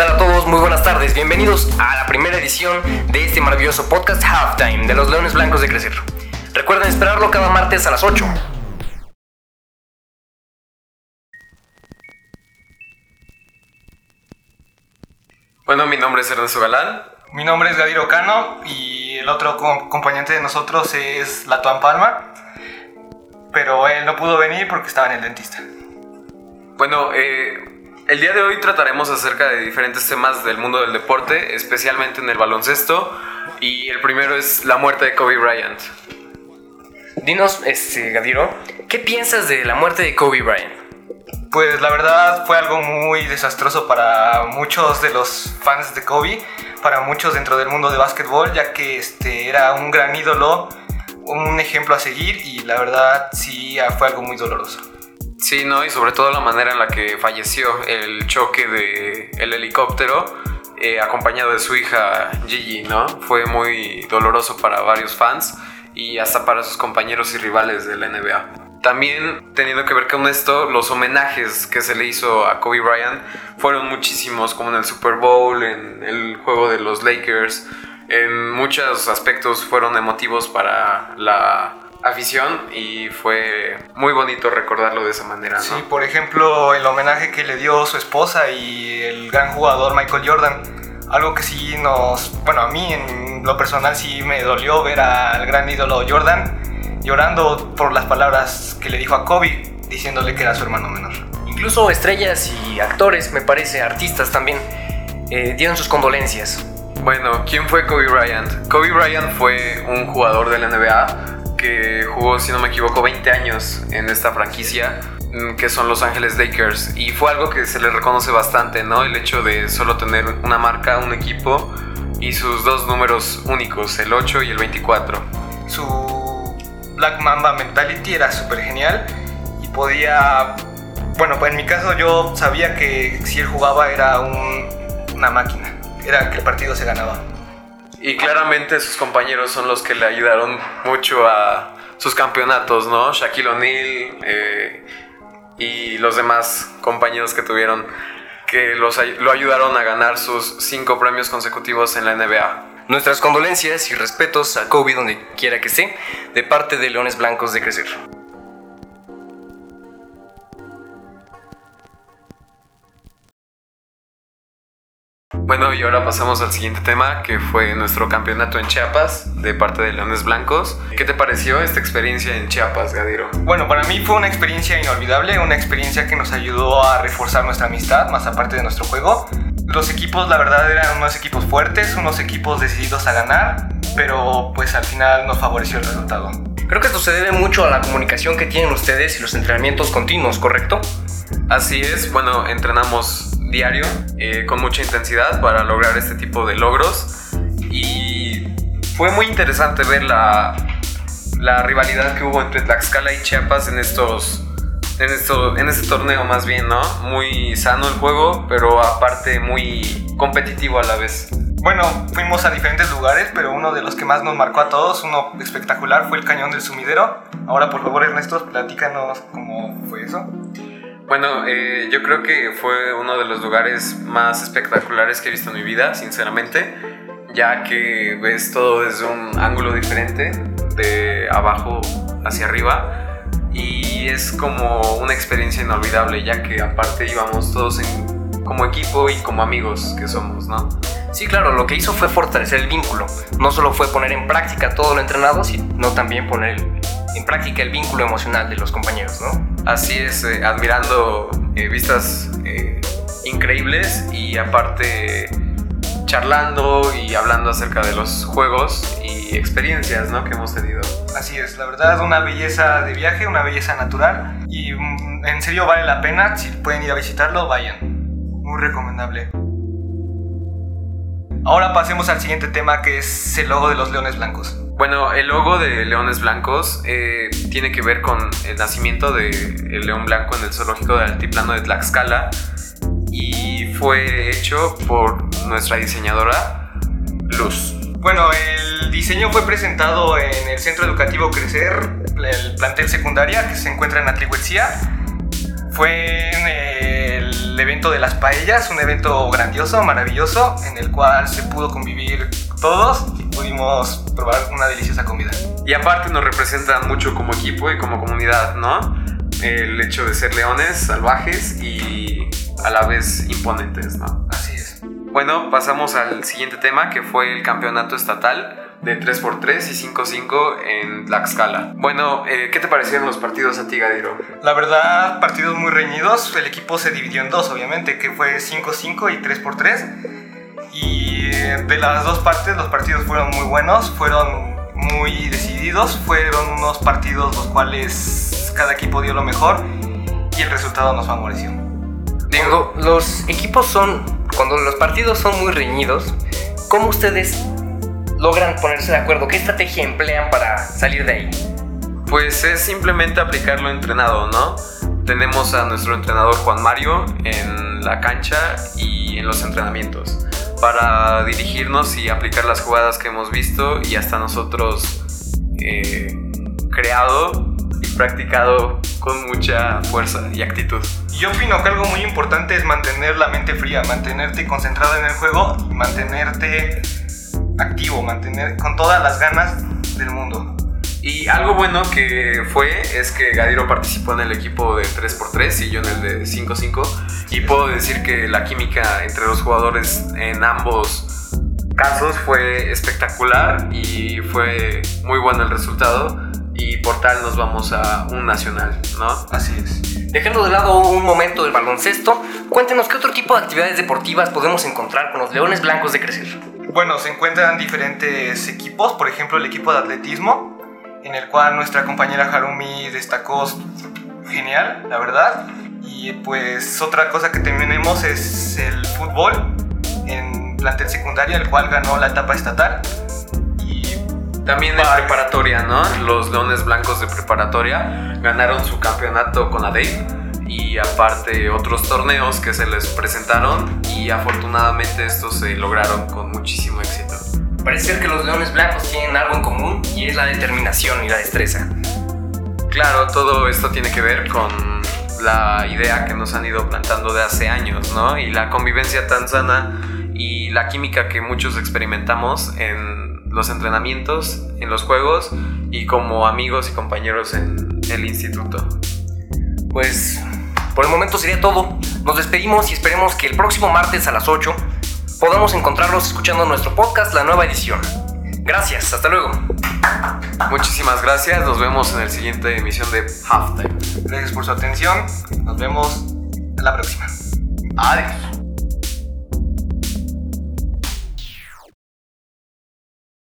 tal a todos? Muy buenas tardes. Bienvenidos a la primera edición de este maravilloso podcast Halftime de los Leones Blancos de Crecer. Recuerden esperarlo cada martes a las 8. Bueno, mi nombre es Ernesto Galán. Mi nombre es Gadir Cano y el otro co- acompañante de nosotros es Latuan Palma, pero él no pudo venir porque estaba en el dentista. Bueno, eh, el día de hoy trataremos acerca de diferentes temas del mundo del deporte, especialmente en el baloncesto. Y el primero es la muerte de Kobe Bryant. Dinos, este, Gadiro, ¿qué piensas de la muerte de Kobe Bryant? Pues la verdad fue algo muy desastroso para muchos de los fans de Kobe, para muchos dentro del mundo de básquetbol, ya que este era un gran ídolo, un ejemplo a seguir y la verdad sí fue algo muy doloroso. Sí, ¿no? Y sobre todo la manera en la que falleció el choque del el helicóptero, eh, acompañado de su hija Gigi, ¿no? Fue muy doloroso para varios fans y hasta para sus compañeros y rivales de la NBA. También teniendo que ver con esto, los homenajes que se le hizo a Kobe Bryant fueron muchísimos, como en el Super Bowl, en el juego de los Lakers, en muchos aspectos fueron emotivos para la afición y fue muy bonito recordarlo de esa manera, ¿no? Sí, por ejemplo, el homenaje que le dio su esposa y el gran jugador Michael Jordan. Algo que sí nos, bueno, a mí en lo personal sí me dolió ver al gran ídolo Jordan llorando por las palabras que le dijo a Kobe, diciéndole que era su hermano menor. Incluso estrellas y actores, me parece, artistas también, eh, dieron sus condolencias. Bueno, ¿quién fue Kobe Bryant? Kobe Bryant fue un jugador de la NBA que jugó, si no me equivoco, 20 años en esta franquicia mm, que son Los Ángeles Lakers y fue algo que se le reconoce bastante, ¿no? El hecho de solo tener una marca, un equipo y sus dos números únicos, el 8 y el 24. Su Black Mamba Mentality era súper genial y podía, bueno, pues en mi caso yo sabía que si él jugaba era un- una máquina, era que el partido se ganaba. Y claramente sus compañeros son los que le ayudaron mucho a sus campeonatos, ¿no? Shaquille O'Neal eh, y los demás compañeros que tuvieron que los, lo ayudaron a ganar sus cinco premios consecutivos en la NBA. Nuestras condolencias y respetos a Kobe donde quiera que esté, de parte de Leones Blancos de Crecer. Bueno, y ahora pasamos al siguiente tema, que fue nuestro campeonato en Chiapas de parte de Leones Blancos. ¿Qué te pareció esta experiencia en Chiapas, Gadiro? Bueno, para mí fue una experiencia inolvidable, una experiencia que nos ayudó a reforzar nuestra amistad, más aparte de nuestro juego. Los equipos, la verdad, eran unos equipos fuertes, unos equipos decididos a ganar, pero pues al final nos favoreció el resultado. Creo que esto se debe mucho a la comunicación que tienen ustedes y los entrenamientos continuos, ¿correcto? Así es, bueno, entrenamos diario eh, con mucha intensidad para lograr este tipo de logros y fue muy interesante ver la, la rivalidad que hubo entre Tlaxcala y Chiapas en estos en esto en este torneo más bien, ¿no? Muy sano el juego, pero aparte muy competitivo a la vez. Bueno, fuimos a diferentes lugares, pero uno de los que más nos marcó a todos, uno espectacular, fue el Cañón del Sumidero. Ahora, por favor, Ernesto, platícanos cómo fue eso. Bueno, eh, yo creo que fue uno de los lugares más espectaculares que he visto en mi vida, sinceramente, ya que ves todo desde un ángulo diferente, de abajo hacia arriba, y es como una experiencia inolvidable, ya que aparte íbamos todos como equipo y como amigos que somos, ¿no? Sí, claro, lo que hizo fue fortalecer el vínculo. No solo fue poner en práctica todo lo entrenado, sino también poner en práctica el vínculo emocional de los compañeros, ¿no? Así es, eh, admirando eh, vistas eh, increíbles y aparte charlando y hablando acerca de los juegos y experiencias ¿no? que hemos tenido. Así es, la verdad, una belleza de viaje, una belleza natural. Y mm, en serio vale la pena, si pueden ir a visitarlo, vayan. Muy recomendable. Ahora pasemos al siguiente tema que es el logo de los leones blancos. Bueno, el logo de Leones Blancos eh, tiene que ver con el nacimiento del león blanco en el zoológico del altiplano de Tlaxcala y fue hecho por nuestra diseñadora Luz. Bueno, el diseño fue presentado en el Centro Educativo Crecer, el plantel secundaria que se encuentra en Atlihuetzía. fue en el evento de las paellas, un evento grandioso, maravilloso, en el cual se pudo convivir todos pudimos probar una deliciosa comida. Y aparte nos representan mucho como equipo y como comunidad, ¿no? El hecho de ser leones salvajes y a la vez imponentes, ¿no? Así es. Bueno, pasamos al siguiente tema que fue el campeonato estatal de 3x3 y 5x5 en Tlaxcala. Bueno, eh, ¿qué te parecieron los partidos a ti, Gadiro? La verdad, partidos muy reñidos. El equipo se dividió en dos, obviamente, que fue 5-5 y 3x3. Eh, de las dos partes, los partidos fueron muy buenos, fueron muy decididos, fueron unos partidos los cuales cada equipo dio lo mejor y el resultado nos favoreció. Digo, los equipos son, cuando los partidos son muy reñidos, ¿cómo ustedes logran ponerse de acuerdo? ¿Qué estrategia emplean para salir de ahí? Pues es simplemente aplicar lo entrenado, ¿no? Tenemos a nuestro entrenador Juan Mario en la cancha y en los entrenamientos para dirigirnos y aplicar las jugadas que hemos visto y hasta nosotros eh, creado y practicado con mucha fuerza y actitud. Yo opino que algo muy importante es mantener la mente fría, mantenerte concentrado en el juego y mantenerte activo, mantener con todas las ganas del mundo. Y algo bueno que fue es que Gadiro participó en el equipo de 3x3 y yo en el de 5x5. Y puedo decir que la química entre los jugadores en ambos casos fue espectacular y fue muy bueno el resultado. Y por tal nos vamos a un nacional, ¿no? Así es. Dejando de lado un momento del baloncesto, cuéntenos qué otro tipo de actividades deportivas podemos encontrar con los Leones Blancos de Crecer. Bueno, se encuentran diferentes equipos, por ejemplo el equipo de atletismo, en el cual nuestra compañera Harumi destacó genial, la verdad. Y pues otra cosa que tenemos es el fútbol en plantel secundaria, el cual ganó la etapa estatal. Y También en preparatoria, ¿no? Los Leones Blancos de preparatoria ganaron su campeonato con ADEI y aparte otros torneos que se les presentaron y afortunadamente estos se lograron con muchísimo éxito. Parece ser que los Leones Blancos tienen algo en común y es la determinación y la destreza. Claro, todo esto tiene que ver con la idea que nos han ido plantando de hace años, ¿no? Y la convivencia tan sana y la química que muchos experimentamos en los entrenamientos, en los juegos y como amigos y compañeros en el instituto. Pues por el momento sería todo. Nos despedimos y esperemos que el próximo martes a las 8 podamos encontrarlos escuchando nuestro podcast, la nueva edición. Gracias, hasta luego. Muchísimas gracias, nos vemos en la siguiente emisión de Halftime. gracias por su atención. Nos vemos en la próxima. Adiós.